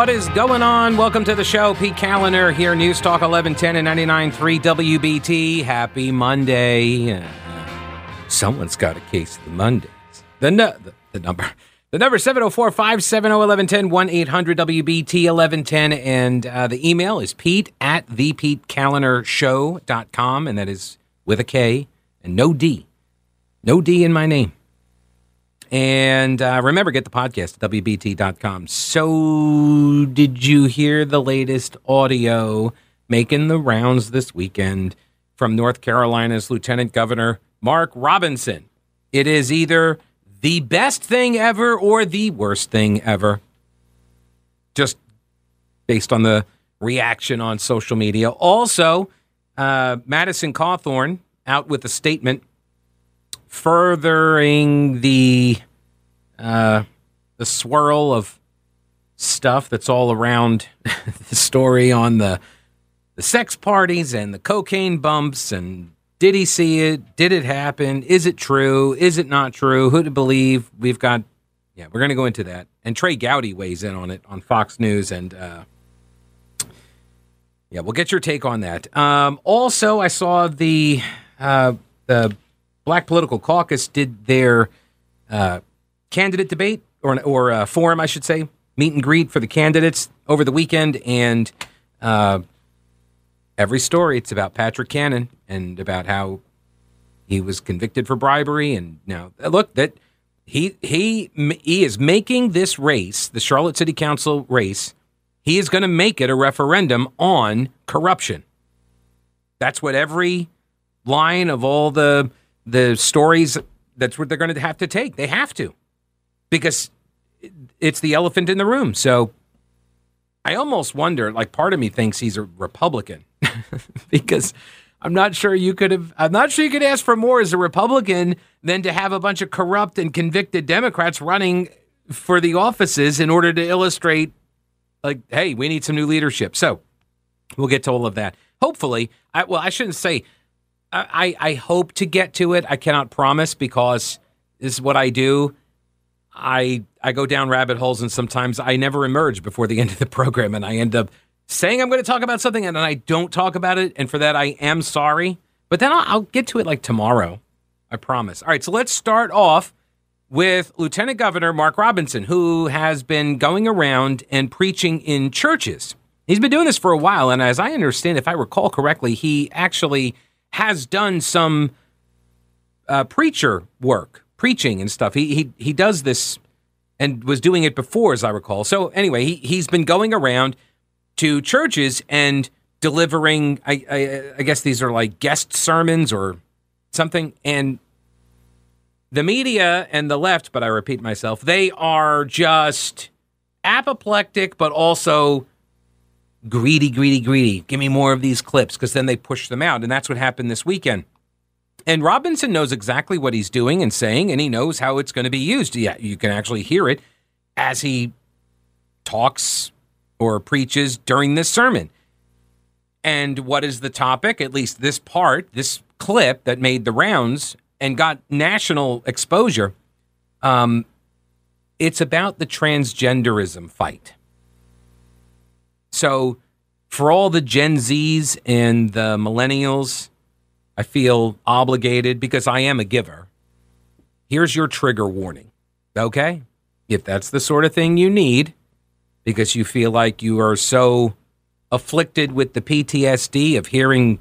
What is going on? Welcome to the show. Pete Kaliner here, News Talk 1110 and 99.3 WBT. Happy Monday. Uh, someone's got a case of the Mondays. The, the, the number. The number 704 570 1110 1 800 WBT 1110. And uh, the email is pete at thepetekalinershow.com. And that is with a K and no D. No D in my name. And uh, remember, get the podcast at WBT.com. So, did you hear the latest audio making the rounds this weekend from North Carolina's Lieutenant Governor Mark Robinson? It is either the best thing ever or the worst thing ever. Just based on the reaction on social media. Also, uh, Madison Cawthorn out with a statement furthering the uh, the swirl of stuff that's all around the story on the the sex parties and the cocaine bumps and did he see it? Did it happen? Is it true? Is it not true? Who to believe? We've got yeah, we're going to go into that. And Trey Gowdy weighs in on it on Fox News and uh, yeah, we'll get your take on that. Um, also, I saw the uh, the Black Political Caucus did their uh, candidate debate or or uh, forum, I should say, meet and greet for the candidates over the weekend, and uh, every story it's about Patrick Cannon and about how he was convicted for bribery, and now look that he he he is making this race, the Charlotte City Council race. He is going to make it a referendum on corruption. That's what every line of all the the stories that's what they're going to have to take. They have to because it's the elephant in the room. So I almost wonder, like part of me thinks he's a Republican because I'm not sure you could have I'm not sure you could ask for more as a Republican than to have a bunch of corrupt and convicted Democrats running for the offices in order to illustrate like, hey, we need some new leadership. So we'll get to all of that. Hopefully, I, well, I shouldn't say I, I hope to get to it. I cannot promise because this is what I do. I I go down rabbit holes and sometimes I never emerge before the end of the program and I end up saying I'm going to talk about something and then I don't talk about it and for that I am sorry. But then I'll, I'll get to it like tomorrow. I promise. All right, so let's start off with Lieutenant Governor Mark Robinson, who has been going around and preaching in churches. He's been doing this for a while, and as I understand, if I recall correctly, he actually has done some uh, preacher work, preaching and stuff. He he he does this and was doing it before, as I recall. So anyway, he he's been going around to churches and delivering. I I, I guess these are like guest sermons or something, and the media and the left, but I repeat myself, they are just apoplectic, but also greedy, greedy, greedy. Give me more of these clips because then they push them out. And that's what happened this weekend. And Robinson knows exactly what he's doing and saying, and he knows how it's going to be used. Yeah, you can actually hear it as he talks or preaches during this sermon. And what is the topic? At least this part, this clip that made the rounds and got national exposure. Um, it's about the transgenderism fight. So, for all the Gen Zs and the millennials, I feel obligated because I am a giver. Here's your trigger warning. Okay? If that's the sort of thing you need because you feel like you are so afflicted with the PTSD of hearing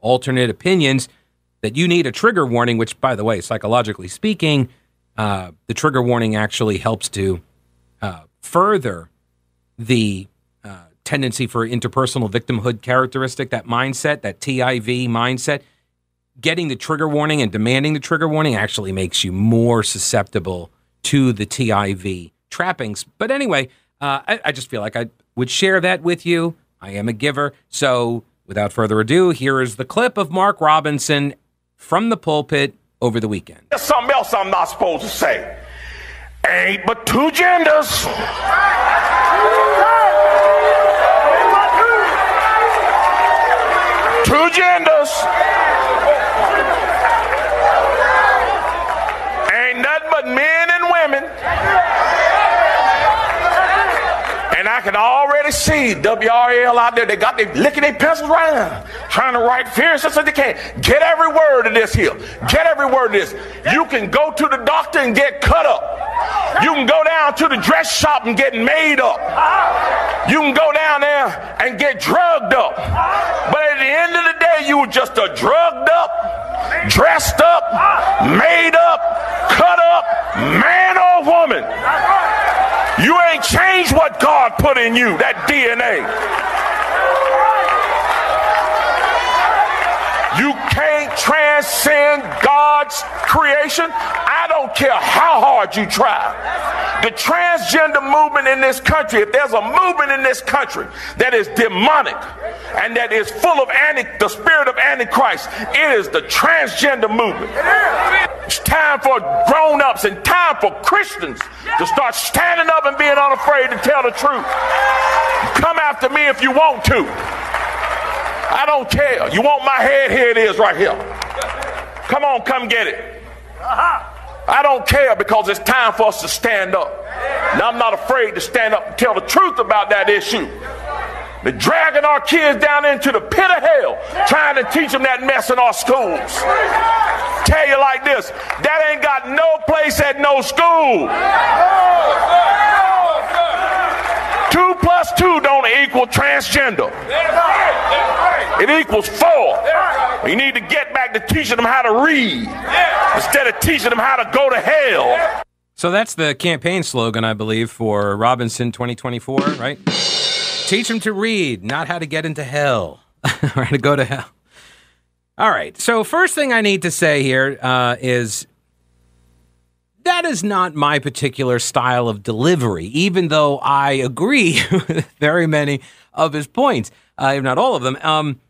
alternate opinions that you need a trigger warning, which, by the way, psychologically speaking, uh, the trigger warning actually helps to uh, further the tendency for interpersonal victimhood characteristic, that mindset, that TIV mindset, getting the trigger warning and demanding the trigger warning actually makes you more susceptible to the TIV trappings. But anyway, uh, I, I just feel like I would share that with you. I am a giver. So without further ado, here is the clip of Mark Robinson from the pulpit over the weekend. There's something else I'm not supposed to say. Ain't but two genders. two genders. Ain't nothing but men and women. And I can already see WRAL out there. They got they licking their pencils right now, trying to write fierce as they can. Get every word of this here. Get every word of this. You can go to the doctor and get cut up. You can go down to the dress shop and get made up. You can go down there and get drugged up. But at the end of the day, you were just a drugged up, dressed up, made up, cut up man or woman. You ain't changed what God put in you, that DNA. You can't transcend God's creation. I don't care how hard you try. The transgender movement in this country, if there's a movement in this country that is demonic and that is full of anti, the spirit of Antichrist, it is the transgender movement. It's time for grown ups and time for Christians to start standing up and being unafraid to tell the truth. Come after me if you want to. I don't care. You want my head? Here it is right here. Come on, come get it. I don't care because it's time for us to stand up. Now, I'm not afraid to stand up and tell the truth about that issue. They're dragging our kids down into the pit of hell, trying to teach them that mess in our schools. Tell you like this that ain't got no place at no school. Two plus two don't equal transgender. It equals four. You need to get back to teaching them how to read instead of teaching them how to go to hell. So that's the campaign slogan, I believe, for Robinson 2024, right? Teach them to read, not how to get into hell or how to go to hell. All right. So, first thing I need to say here uh, is that is not my particular style of delivery, even though I agree with very many of his points, uh, if not all of them. Um,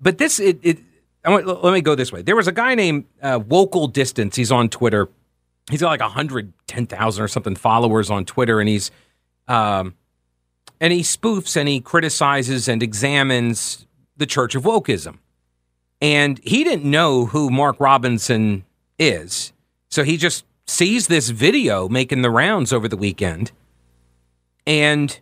but this, it, it want, let me go this way. There was a guy named uh, Wokal Distance. He's on Twitter. He's got like 110,000 or something followers on Twitter, and he's um, and he spoofs and he criticizes and examines the Church of Wokeism. And he didn't know who Mark Robinson is. So he just sees this video making the rounds over the weekend. And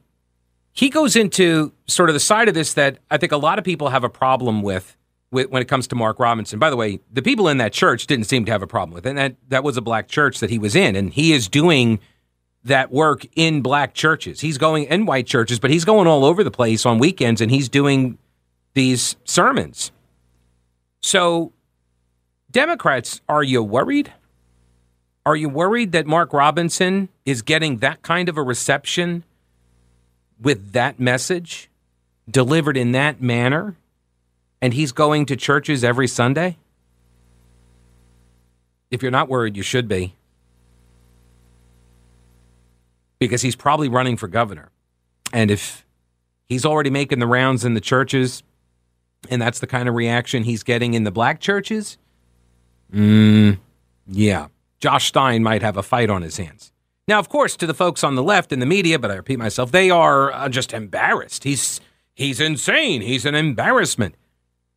he goes into sort of the side of this that I think a lot of people have a problem with, with when it comes to Mark Robinson. By the way, the people in that church didn't seem to have a problem with it. And that, that was a black church that he was in. And he is doing that work in black churches. He's going in white churches, but he's going all over the place on weekends and he's doing these sermons. So, Democrats, are you worried? Are you worried that Mark Robinson is getting that kind of a reception with that message delivered in that manner? And he's going to churches every Sunday? If you're not worried, you should be. Because he's probably running for governor. And if he's already making the rounds in the churches, and that's the kind of reaction he's getting in the black churches, mm, yeah, Josh Stein might have a fight on his hands. Now, of course, to the folks on the left in the media, but I repeat myself, they are uh, just embarrassed. He's he's insane. He's an embarrassment.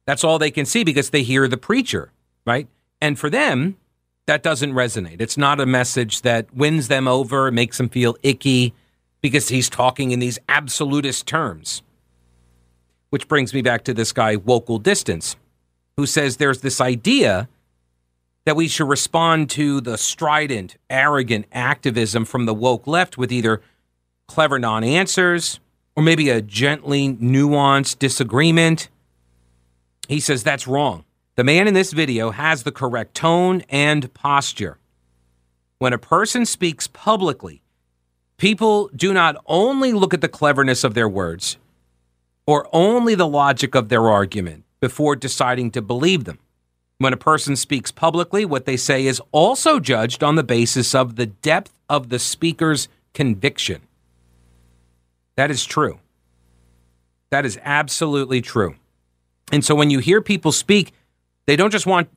That's all they can see because they hear the preacher, right? And for them, that doesn't resonate. It's not a message that wins them over, makes them feel icky because he's talking in these absolutist terms. Which brings me back to this guy, Wokal Distance, who says there's this idea that we should respond to the strident, arrogant activism from the woke left with either clever non answers or maybe a gently nuanced disagreement. He says that's wrong. The man in this video has the correct tone and posture. When a person speaks publicly, people do not only look at the cleverness of their words or only the logic of their argument before deciding to believe them. When a person speaks publicly, what they say is also judged on the basis of the depth of the speaker's conviction. That is true. That is absolutely true. And so when you hear people speak, they don't just want,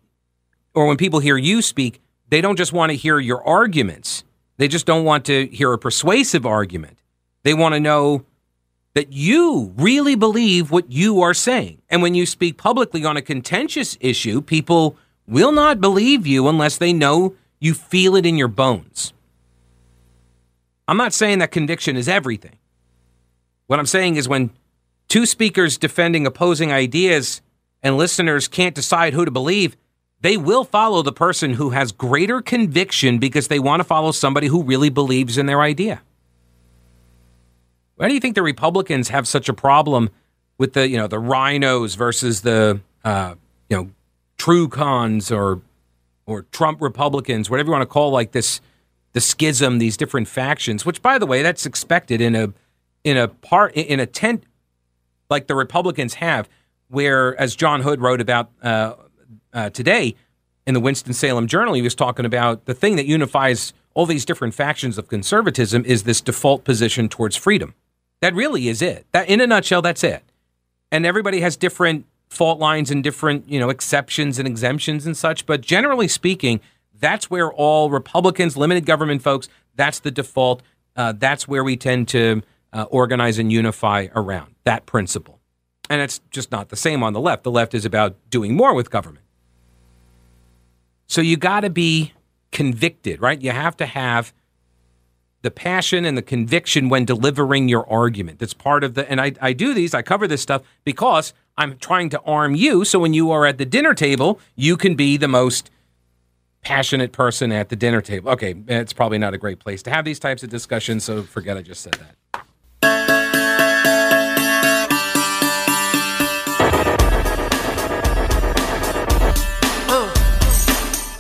or when people hear you speak, they don't just want to hear your arguments. They just don't want to hear a persuasive argument. They want to know that you really believe what you are saying. And when you speak publicly on a contentious issue, people will not believe you unless they know you feel it in your bones. I'm not saying that conviction is everything. What I'm saying is when two speakers defending opposing ideas and listeners can't decide who to believe, they will follow the person who has greater conviction because they want to follow somebody who really believes in their idea. Why do you think the Republicans have such a problem with the you know the RINOs versus the uh, you know true cons or or Trump Republicans, whatever you want to call like this the schism, these different factions? Which, by the way, that's expected in a in a part in a tent like the Republicans have, where as John Hood wrote about uh, uh, today in the Winston Salem Journal, he was talking about the thing that unifies all these different factions of conservatism is this default position towards freedom. That really is it. That in a nutshell, that's it. And everybody has different fault lines and different, you know, exceptions and exemptions and such. But generally speaking, that's where all Republicans, limited government folks, that's the default. Uh, that's where we tend to uh, organize and unify around that principle. And it's just not the same on the left. The left is about doing more with government. So you got to be convicted, right? You have to have the passion and the conviction when delivering your argument. That's part of the, and I, I do these, I cover this stuff because I'm trying to arm you. So when you are at the dinner table, you can be the most passionate person at the dinner table. Okay, it's probably not a great place to have these types of discussions. So forget I just said that.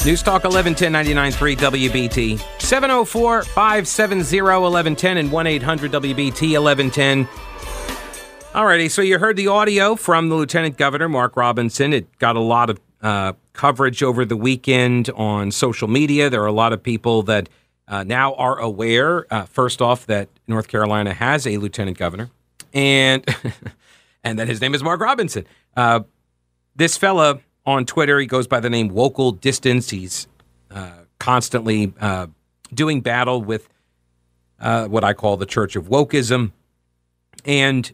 News Talk 1110 99.3 WBT. 704 570 1110 and 1 800 WBT 1110. Alrighty, so you heard the audio from the Lieutenant Governor, Mark Robinson. It got a lot of uh, coverage over the weekend on social media. There are a lot of people that uh, now are aware, uh, first off, that North Carolina has a Lieutenant Governor and, and that his name is Mark Robinson. Uh, this fella on Twitter. He goes by the name Wokal Distance. He's uh, constantly uh, doing battle with uh, what I call the Church of Wokeism. And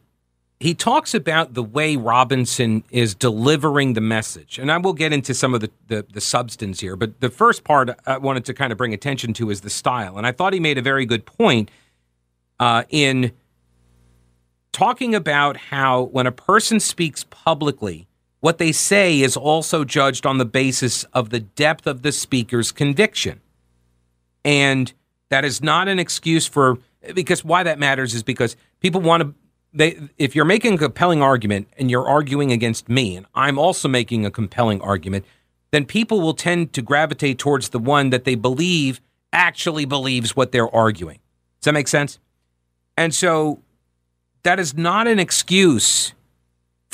he talks about the way Robinson is delivering the message. And I will get into some of the, the, the, substance here, but the first part I wanted to kind of bring attention to is the style. And I thought he made a very good point uh, in talking about how when a person speaks publicly, what they say is also judged on the basis of the depth of the speaker's conviction. And that is not an excuse for because why that matters is because people want to they if you're making a compelling argument and you're arguing against me and I'm also making a compelling argument, then people will tend to gravitate towards the one that they believe actually believes what they're arguing. Does that make sense? And so that is not an excuse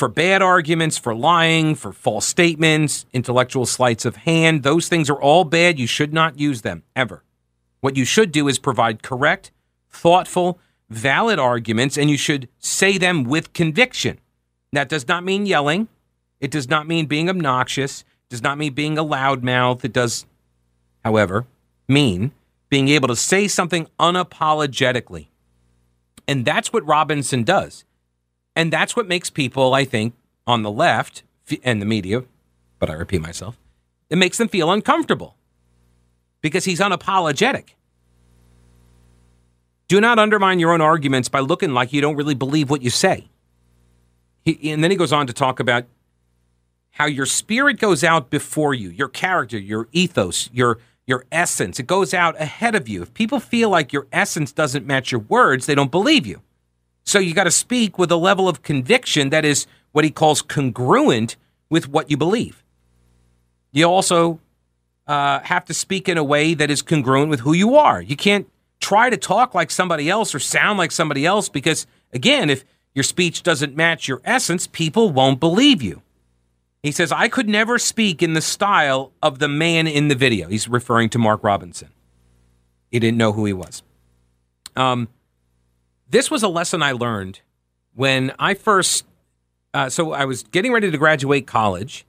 for bad arguments, for lying, for false statements, intellectual sleights of hand. Those things are all bad. You should not use them ever. What you should do is provide correct, thoughtful, valid arguments, and you should say them with conviction. That does not mean yelling. It does not mean being obnoxious. It does not mean being a loudmouth. It does, however, mean being able to say something unapologetically. And that's what Robinson does. And that's what makes people, I think, on the left and the media, but I repeat myself, it makes them feel uncomfortable because he's unapologetic. Do not undermine your own arguments by looking like you don't really believe what you say. He, and then he goes on to talk about how your spirit goes out before you, your character, your ethos, your your essence. It goes out ahead of you. If people feel like your essence doesn't match your words, they don't believe you. So you got to speak with a level of conviction that is what he calls congruent with what you believe. You also uh, have to speak in a way that is congruent with who you are. You can't try to talk like somebody else or sound like somebody else because, again, if your speech doesn't match your essence, people won't believe you. He says, I could never speak in the style of the man in the video. He's referring to Mark Robinson. He didn't know who he was. Um, this was a lesson I learned when I first. Uh, so I was getting ready to graduate college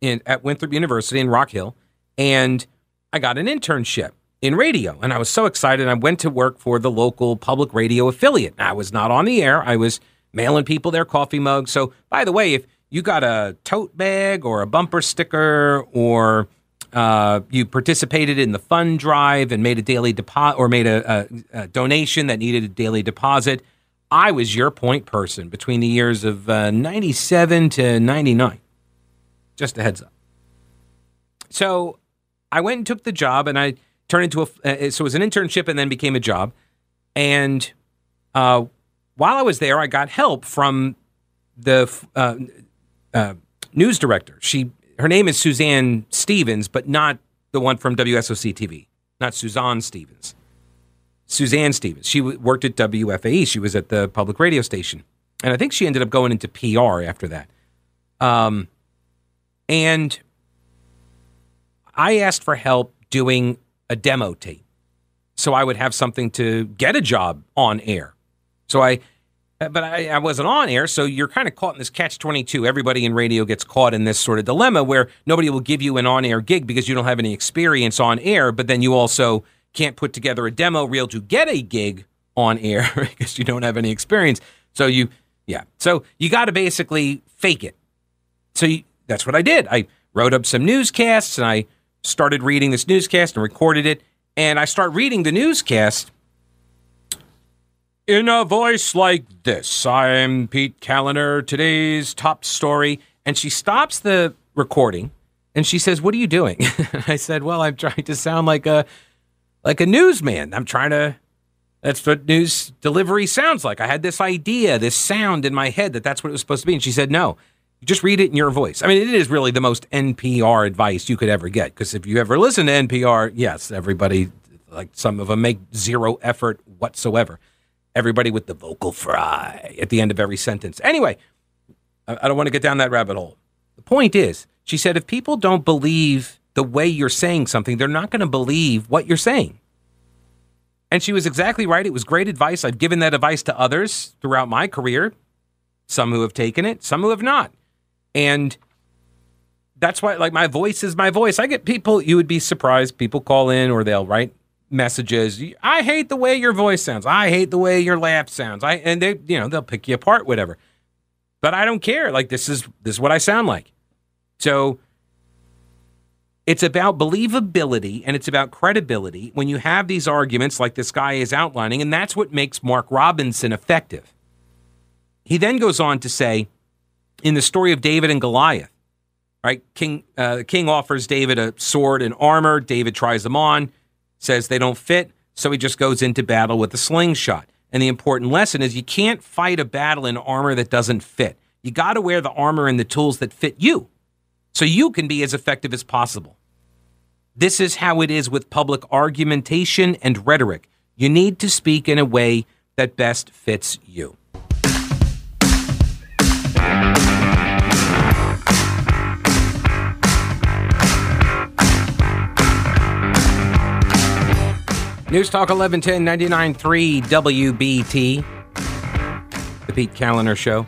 in at Winthrop University in Rock Hill, and I got an internship in radio, and I was so excited. I went to work for the local public radio affiliate. I was not on the air. I was mailing people their coffee mugs. So, by the way, if you got a tote bag or a bumper sticker or uh, you participated in the fund drive and made a daily deposit or made a, a, a, donation that needed a daily deposit. I was your point person between the years of uh, 97 to 99. Just a heads up. So I went and took the job and I turned into a, uh, so it was an internship and then became a job. And uh, while I was there, I got help from the uh, news director. She, her name is Suzanne Stevens, but not the one from WSOC TV, not Suzanne Stevens. Suzanne Stevens. She worked at WFAE. She was at the public radio station. And I think she ended up going into PR after that. Um, and I asked for help doing a demo tape so I would have something to get a job on air. So I, Uh, but I, I wasn't on air. So you're kind of caught in this catch 22. Everybody in radio gets caught in this sort of dilemma where nobody will give you an on air gig because you don't have any experience on air, but then you also can't put together a demo reel to get a gig on air because you don't have any experience. So you, yeah. So you got to basically fake it. So you, that's what I did. I wrote up some newscasts and I started reading this newscast and recorded it. And I start reading the newscast in a voice like this. I'm Pete Kaliner, today's top story. And she stops the recording and she says, What are you doing? I said, Well, I'm trying to sound like a like a newsman. I'm trying to. That's what news delivery sounds like. I had this idea, this sound in my head that that's what it was supposed to be. And she said, no, just read it in your voice. I mean, it is really the most NPR advice you could ever get. Because if you ever listen to NPR, yes, everybody, like some of them make zero effort whatsoever. Everybody with the vocal fry at the end of every sentence. Anyway, I don't want to get down that rabbit hole. The point is, she said, if people don't believe the way you're saying something, they're not going to believe what you're saying. And she was exactly right. It was great advice. I've given that advice to others throughout my career, some who have taken it, some who have not. And that's why, like, my voice is my voice. I get people, you would be surprised, people call in or they'll write messages. I hate the way your voice sounds. I hate the way your laugh sounds. I, and they, you know, they'll pick you apart, whatever. But I don't care. Like, this is, this is what I sound like. So, it's about believability and it's about credibility when you have these arguments like this guy is outlining, and that's what makes Mark Robinson effective. He then goes on to say, in the story of David and Goliath, right? King uh, King offers David a sword and armor. David tries them on, says they don't fit, so he just goes into battle with a slingshot. And the important lesson is you can't fight a battle in armor that doesn't fit. You got to wear the armor and the tools that fit you so you can be as effective as possible. This is how it is with public argumentation and rhetoric. You need to speak in a way that best fits you. News Talk 1110 99.3 WBT, the Pete Kaliner Show.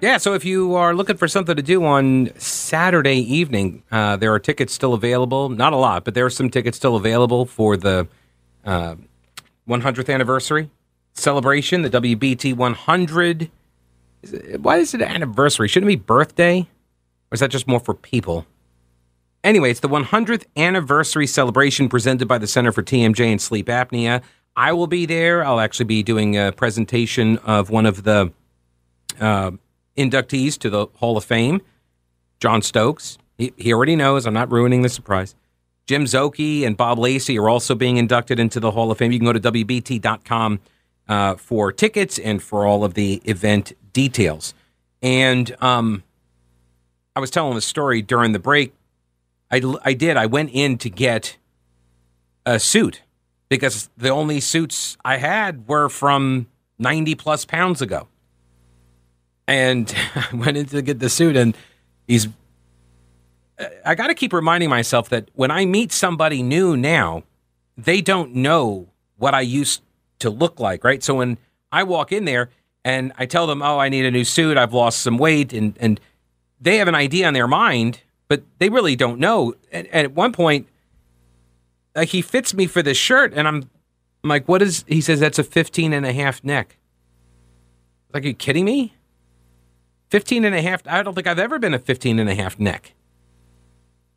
Yeah, so if you are looking for something to do on Saturday evening, uh, there are tickets still available. Not a lot, but there are some tickets still available for the uh, 100th anniversary celebration, the WBT 100. Is it, why is it an anniversary? Shouldn't it be birthday? Or is that just more for people? Anyway, it's the 100th anniversary celebration presented by the Center for TMJ and Sleep Apnea. I will be there. I'll actually be doing a presentation of one of the uh, inductees to the Hall of Fame, John Stokes. He, he already knows. I'm not ruining the surprise. Jim Szoke and Bob Lacey are also being inducted into the Hall of Fame. You can go to WBT.com uh, for tickets and for all of the event details. And um, I was telling the story during the break. I, I did. I went in to get a suit because the only suits I had were from 90 plus pounds ago and I went in to get the suit, and he's. Uh, I got to keep reminding myself that when I meet somebody new now, they don't know what I used to look like, right? So when I walk in there and I tell them, "Oh, I need a new suit. I've lost some weight," and and they have an idea in their mind, but they really don't know. And, and at one point, like he fits me for this shirt, and I'm, I'm like, "What is?" He says, "That's a 15 and a half neck." Like, are you kidding me? 15 and a half. I don't think I've ever been a 15 and a half neck.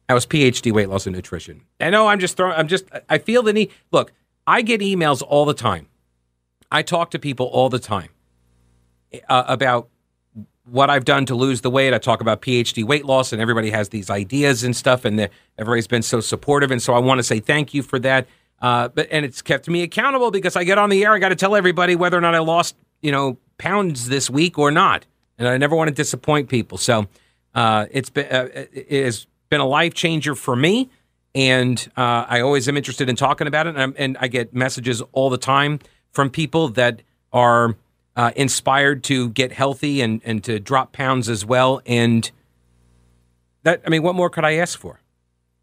I was PhD weight loss and nutrition. I know I'm just throwing, I'm just, I feel the need. Look, I get emails all the time I talk to people all the time uh, about what I've done to lose the weight. I talk about PhD weight loss, and everybody has these ideas and stuff, and the, everybody's been so supportive. And so I want to say thank you for that. Uh, but and it's kept me accountable because I get on the air. I got to tell everybody whether or not I lost, you know, pounds this week or not, and I never want to disappoint people. So uh, it's been uh, it has been a life changer for me, and uh, I always am interested in talking about it. And, and I get messages all the time from people that are uh, inspired to get healthy and, and to drop pounds as well. And that, I mean, what more could I ask for?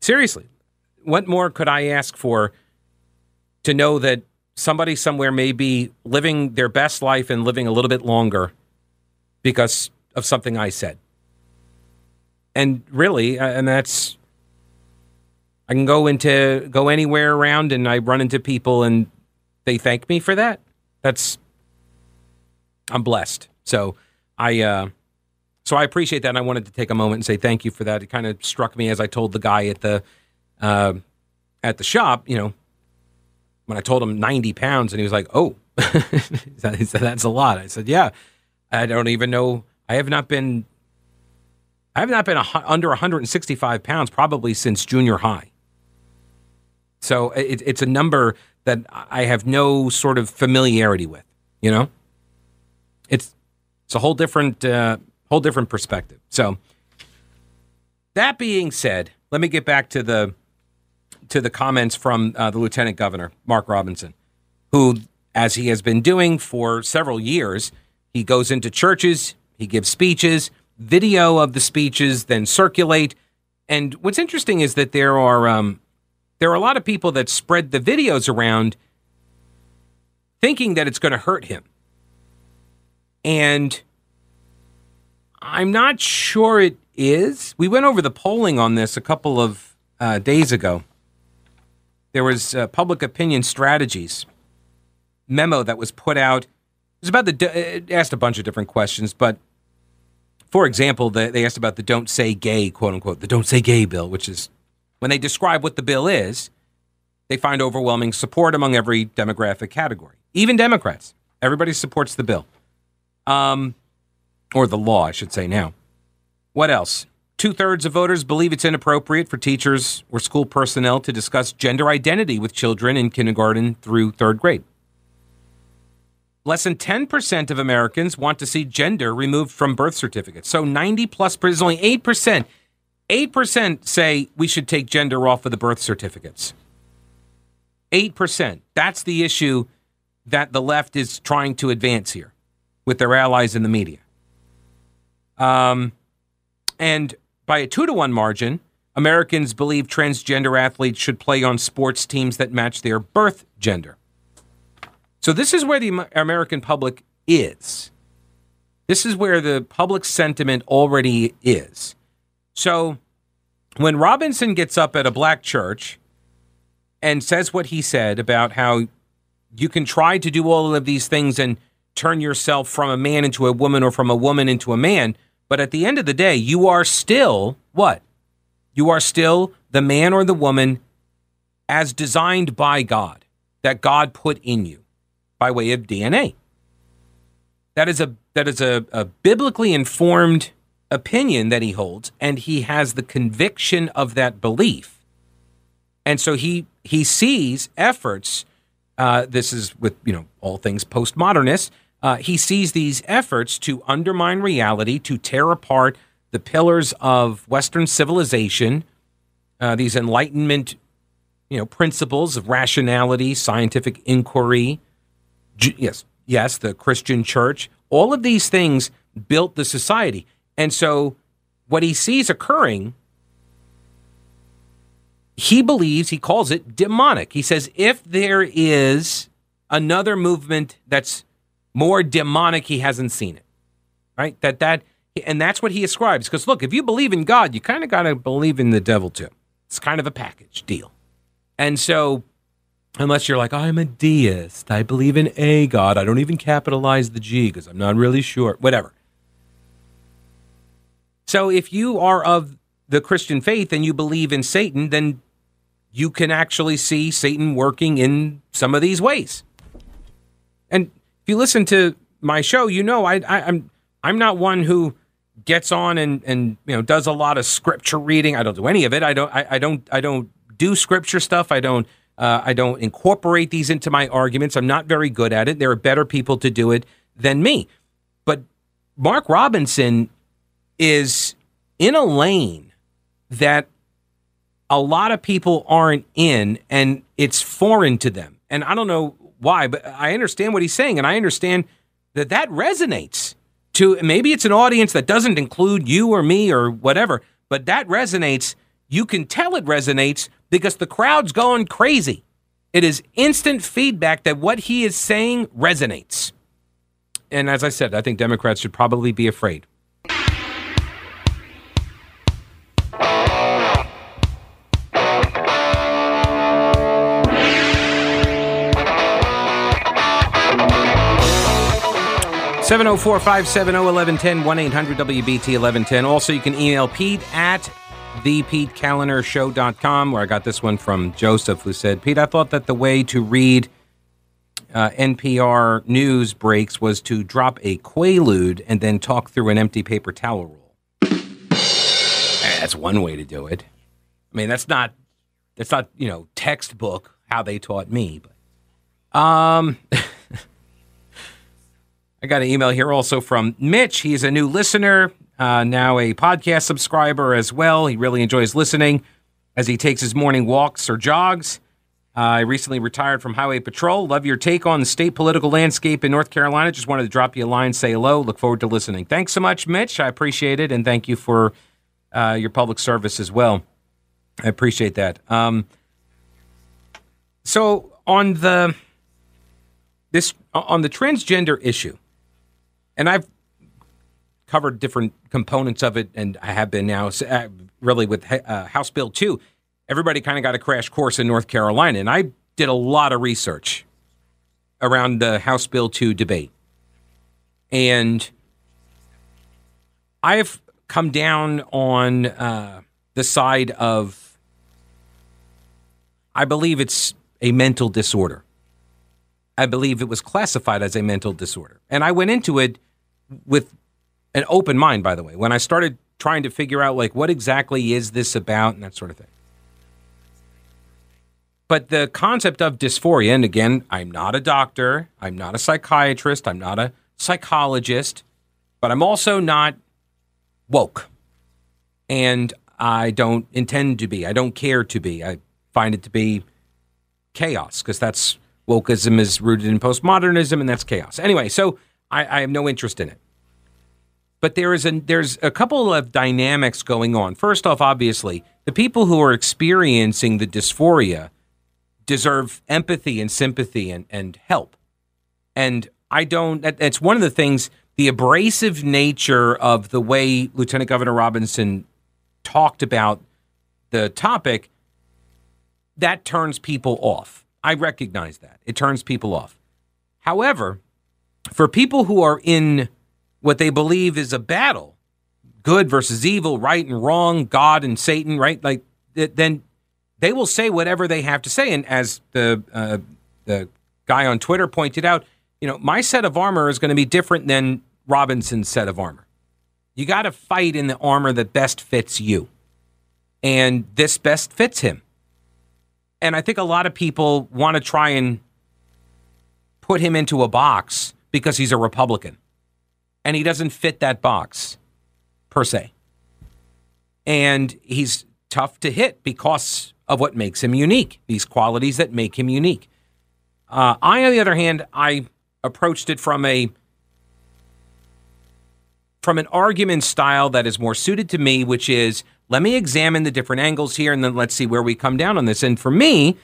Seriously, what more could I ask for to know that somebody somewhere may be living their best life and living a little bit longer because of something I said? And really, uh, and that's, I can go into, go anywhere around and I run into people and they thank me for that. That's I'm blessed. So I uh, so I appreciate that, and I wanted to take a moment and say thank you for that. It kind of struck me as I told the guy at the uh, at the shop, you know, when I told him 90 pounds, and he was like, "Oh, that's a lot." I said, "Yeah, I don't even know. I have not been." I have not been a, under 165 pounds probably since junior high. So it, it's a number that I have no sort of familiarity with, you know? It's it's a whole different uh, whole different perspective. So that being said, let me get back to the to the comments from uh, the lieutenant governor Mark Robinson, who, as he has been doing for several years, he goes into churches, he gives speeches, video of the speeches then circulate. And what's interesting is that there are um, there are a lot of people that spread the videos around thinking that it's going to hurt him. And I'm not sure it is. We went over the polling on this a couple of uh, days ago. There was uh, public opinion strategies memo that was put out. It was about the it asked a bunch of different questions, but for example, the, they asked about the "Don't Say Gay" quote unquote the "Don't Say Gay" bill, which is when they describe what the bill is, they find overwhelming support among every demographic category, even Democrats. Everybody supports the bill, um, or the law, I should say now. What else? Two thirds of voters believe it's inappropriate for teachers or school personnel to discuss gender identity with children in kindergarten through third grade. Less than 10% of Americans want to see gender removed from birth certificates. So 90 plus, there's only 8% 8% say we should take gender off of the birth certificates. 8%. That's the issue that the left is trying to advance here with their allies in the media. Um, and by a two to one margin, Americans believe transgender athletes should play on sports teams that match their birth gender. So, this is where the American public is. This is where the public sentiment already is. So when Robinson gets up at a black church and says what he said about how you can try to do all of these things and turn yourself from a man into a woman or from a woman into a man, but at the end of the day, you are still what? You are still the man or the woman as designed by God, that God put in you by way of DNA. That is a that is a, a biblically informed opinion that he holds and he has the conviction of that belief and so he he sees efforts uh, this is with you know all things postmodernist uh, he sees these efforts to undermine reality to tear apart the pillars of western civilization uh, these enlightenment you know principles of rationality scientific inquiry yes yes the christian church all of these things built the society and so what he sees occurring, he believes, he calls it demonic. He says if there is another movement that's more demonic, he hasn't seen it. Right? That that and that's what he ascribes. Because look, if you believe in God, you kind of got to believe in the devil too. It's kind of a package deal. And so, unless you're like, I'm a deist, I believe in a God, I don't even capitalize the G because I'm not really sure, whatever. So if you are of the Christian faith and you believe in Satan, then you can actually see Satan working in some of these ways. If you listen to my show, you know I, I I'm I'm not one who gets on and and you know does a lot of scripture reading. I don't do any of it. I don't I, I don't I don't do scripture stuff. I don't uh, I don't incorporate these into my arguments. I'm not very good at it. There are better people to do it than me. But Mark Robinson is in a lane that a lot of people aren't in and it's foreign to them. And I don't know why, but I understand what he's saying and I understand that that resonates to maybe it's an audience that doesn't include you or me or whatever, but that resonates. You can tell it resonates because the crowd's going crazy. It is instant feedback that what he is saying resonates. And as I said, I think Democrats should probably be afraid. 704 570 1110 1 800 WBT 1110. Also, you can email Pete at thepetekalinershow.com, where I got this one from Joseph, who said, Pete, I thought that the way to read uh, NPR news breaks was to drop a quaalude and then talk through an empty paper towel roll. That's one way to do it. I mean, that's not that's not you know textbook how they taught me, but um. I got an email here also from Mitch. He's a new listener, uh, now a podcast subscriber as well. He really enjoys listening as he takes his morning walks or jogs. Uh, I recently retired from Highway Patrol. Love your take on the state political landscape in North Carolina. Just wanted to drop you a line, say hello. Look forward to listening. Thanks so much, Mitch. I appreciate it, and thank you for uh, your public service as well. I appreciate that. Um, so on the this on the transgender issue, and I've covered different components of it, and I have been now uh, really with uh, House Bill 2. Everybody kind of got a crash course in North Carolina, and I did a lot of research around the House Bill 2 debate. And I've come down on uh, the side of, I believe it's a mental disorder. I believe it was classified as a mental disorder. And I went into it with an open mind, by the way, when I started trying to figure out, like, what exactly is this about and that sort of thing. But the concept of dysphoria, and again, I'm not a doctor, I'm not a psychiatrist, I'm not a psychologist, but I'm also not woke. And I don't intend to be. I don't care to be. I find it to be chaos because that's wokeism is rooted in postmodernism and that's chaos. Anyway, so I, I have no interest in it. But there is a there's a couple of dynamics going on. First off, obviously, the people who are experiencing the dysphoria deserve empathy and sympathy and, and help. And I don't that, that's one of the things the abrasive nature of the way Lieutenant Governor Robinson talked about the topic that turns people off. I recognize that. It turns people off. However, for people who are in what they believe is a battle, good versus evil, right and wrong, God and Satan, right? Like then they will say whatever they have to say. And as the uh, the guy on Twitter pointed out, you know, my set of armor is going to be different than Robinson's set of armor. You got to fight in the armor that best fits you, and this best fits him. And I think a lot of people want to try and put him into a box because he's a Republican. And he doesn't fit that box per se. And he's tough to hit because of what makes him unique, these qualities that make him unique. Uh, I, on the other hand, I approached it from a from an argument style that is more suited to me, which is let me examine the different angles here and then let's see where we come down on this. And for me,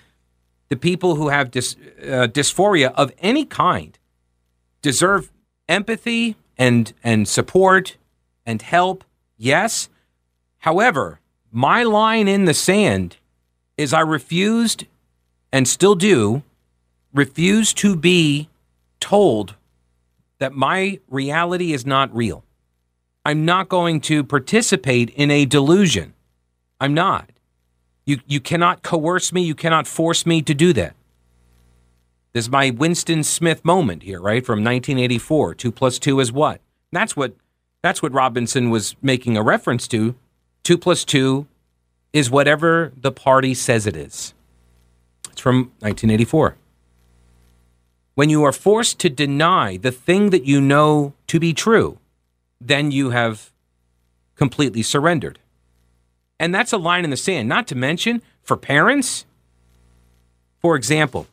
the people who have dys, uh, dysphoria of any kind deserve empathy and and support and help. Yes. However, my line in the sand is I refused and still do refuse to be told that my reality is not real. I'm not going to participate in a delusion. I'm not. You you cannot coerce me, you cannot force me to do that. This is my Winston Smith moment here, right? From 1984. Two plus two is what? That's what that's what Robinson was making a reference to. Two plus two is whatever the party says it is. It's from 1984. When you are forced to deny the thing that you know to be true, then you have completely surrendered. And that's a line in the sand, not to mention for parents. For example,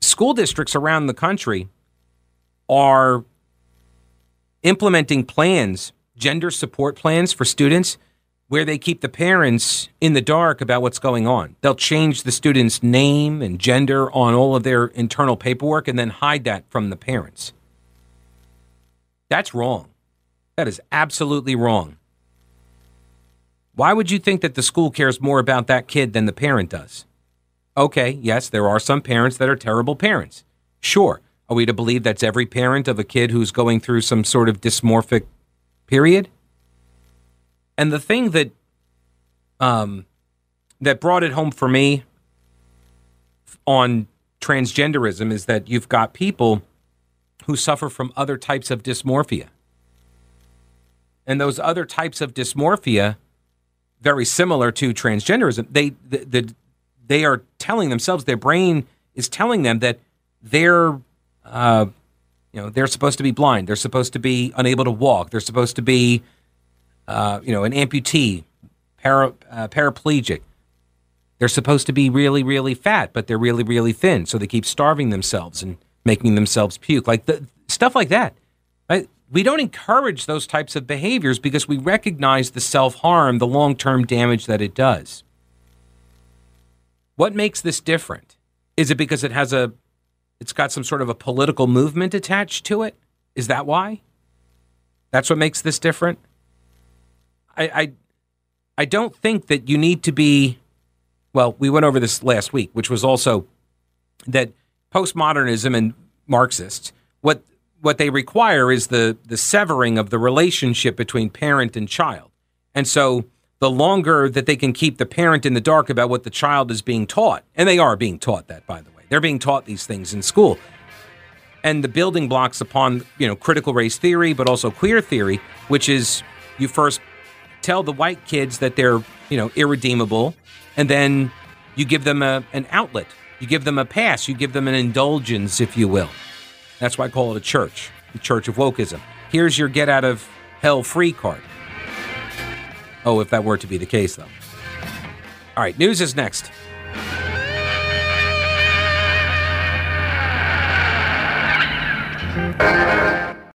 school districts around the country are implementing plans, gender support plans for students where they keep the parents in the dark about what's going on. They'll change the student's name and gender on all of their internal paperwork and then hide that from the parents. That's wrong. That is absolutely wrong. Why would you think that the school cares more about that kid than the parent does? Okay, yes, there are some parents that are terrible parents. Sure. Are we to believe that's every parent of a kid who's going through some sort of dysmorphic period? And the thing that um, that brought it home for me on transgenderism is that you've got people who suffer from other types of dysmorphia. And those other types of dysmorphia, very similar to transgenderism, they the, the, they are telling themselves their brain is telling them that they're uh, you know they're supposed to be blind, they're supposed to be unable to walk, they're supposed to be uh, you know, an amputee, para, uh, paraplegic. They're supposed to be really, really fat, but they're really, really thin. So they keep starving themselves and making themselves puke, like the, stuff like that. Right? We don't encourage those types of behaviors because we recognize the self harm, the long term damage that it does. What makes this different? Is it because it has a, it's got some sort of a political movement attached to it? Is that why? That's what makes this different? I, I, I don't think that you need to be. Well, we went over this last week, which was also that postmodernism and Marxists what what they require is the the severing of the relationship between parent and child, and so the longer that they can keep the parent in the dark about what the child is being taught, and they are being taught that, by the way, they're being taught these things in school, and the building blocks upon you know critical race theory, but also queer theory, which is you first tell the white kids that they're, you know, irredeemable, and then you give them a, an outlet. You give them a pass, you give them an indulgence, if you will. That's why I call it a church, the church of wokeism. Here's your get out of hell free card. Oh, if that were to be the case, though. All right, news is next.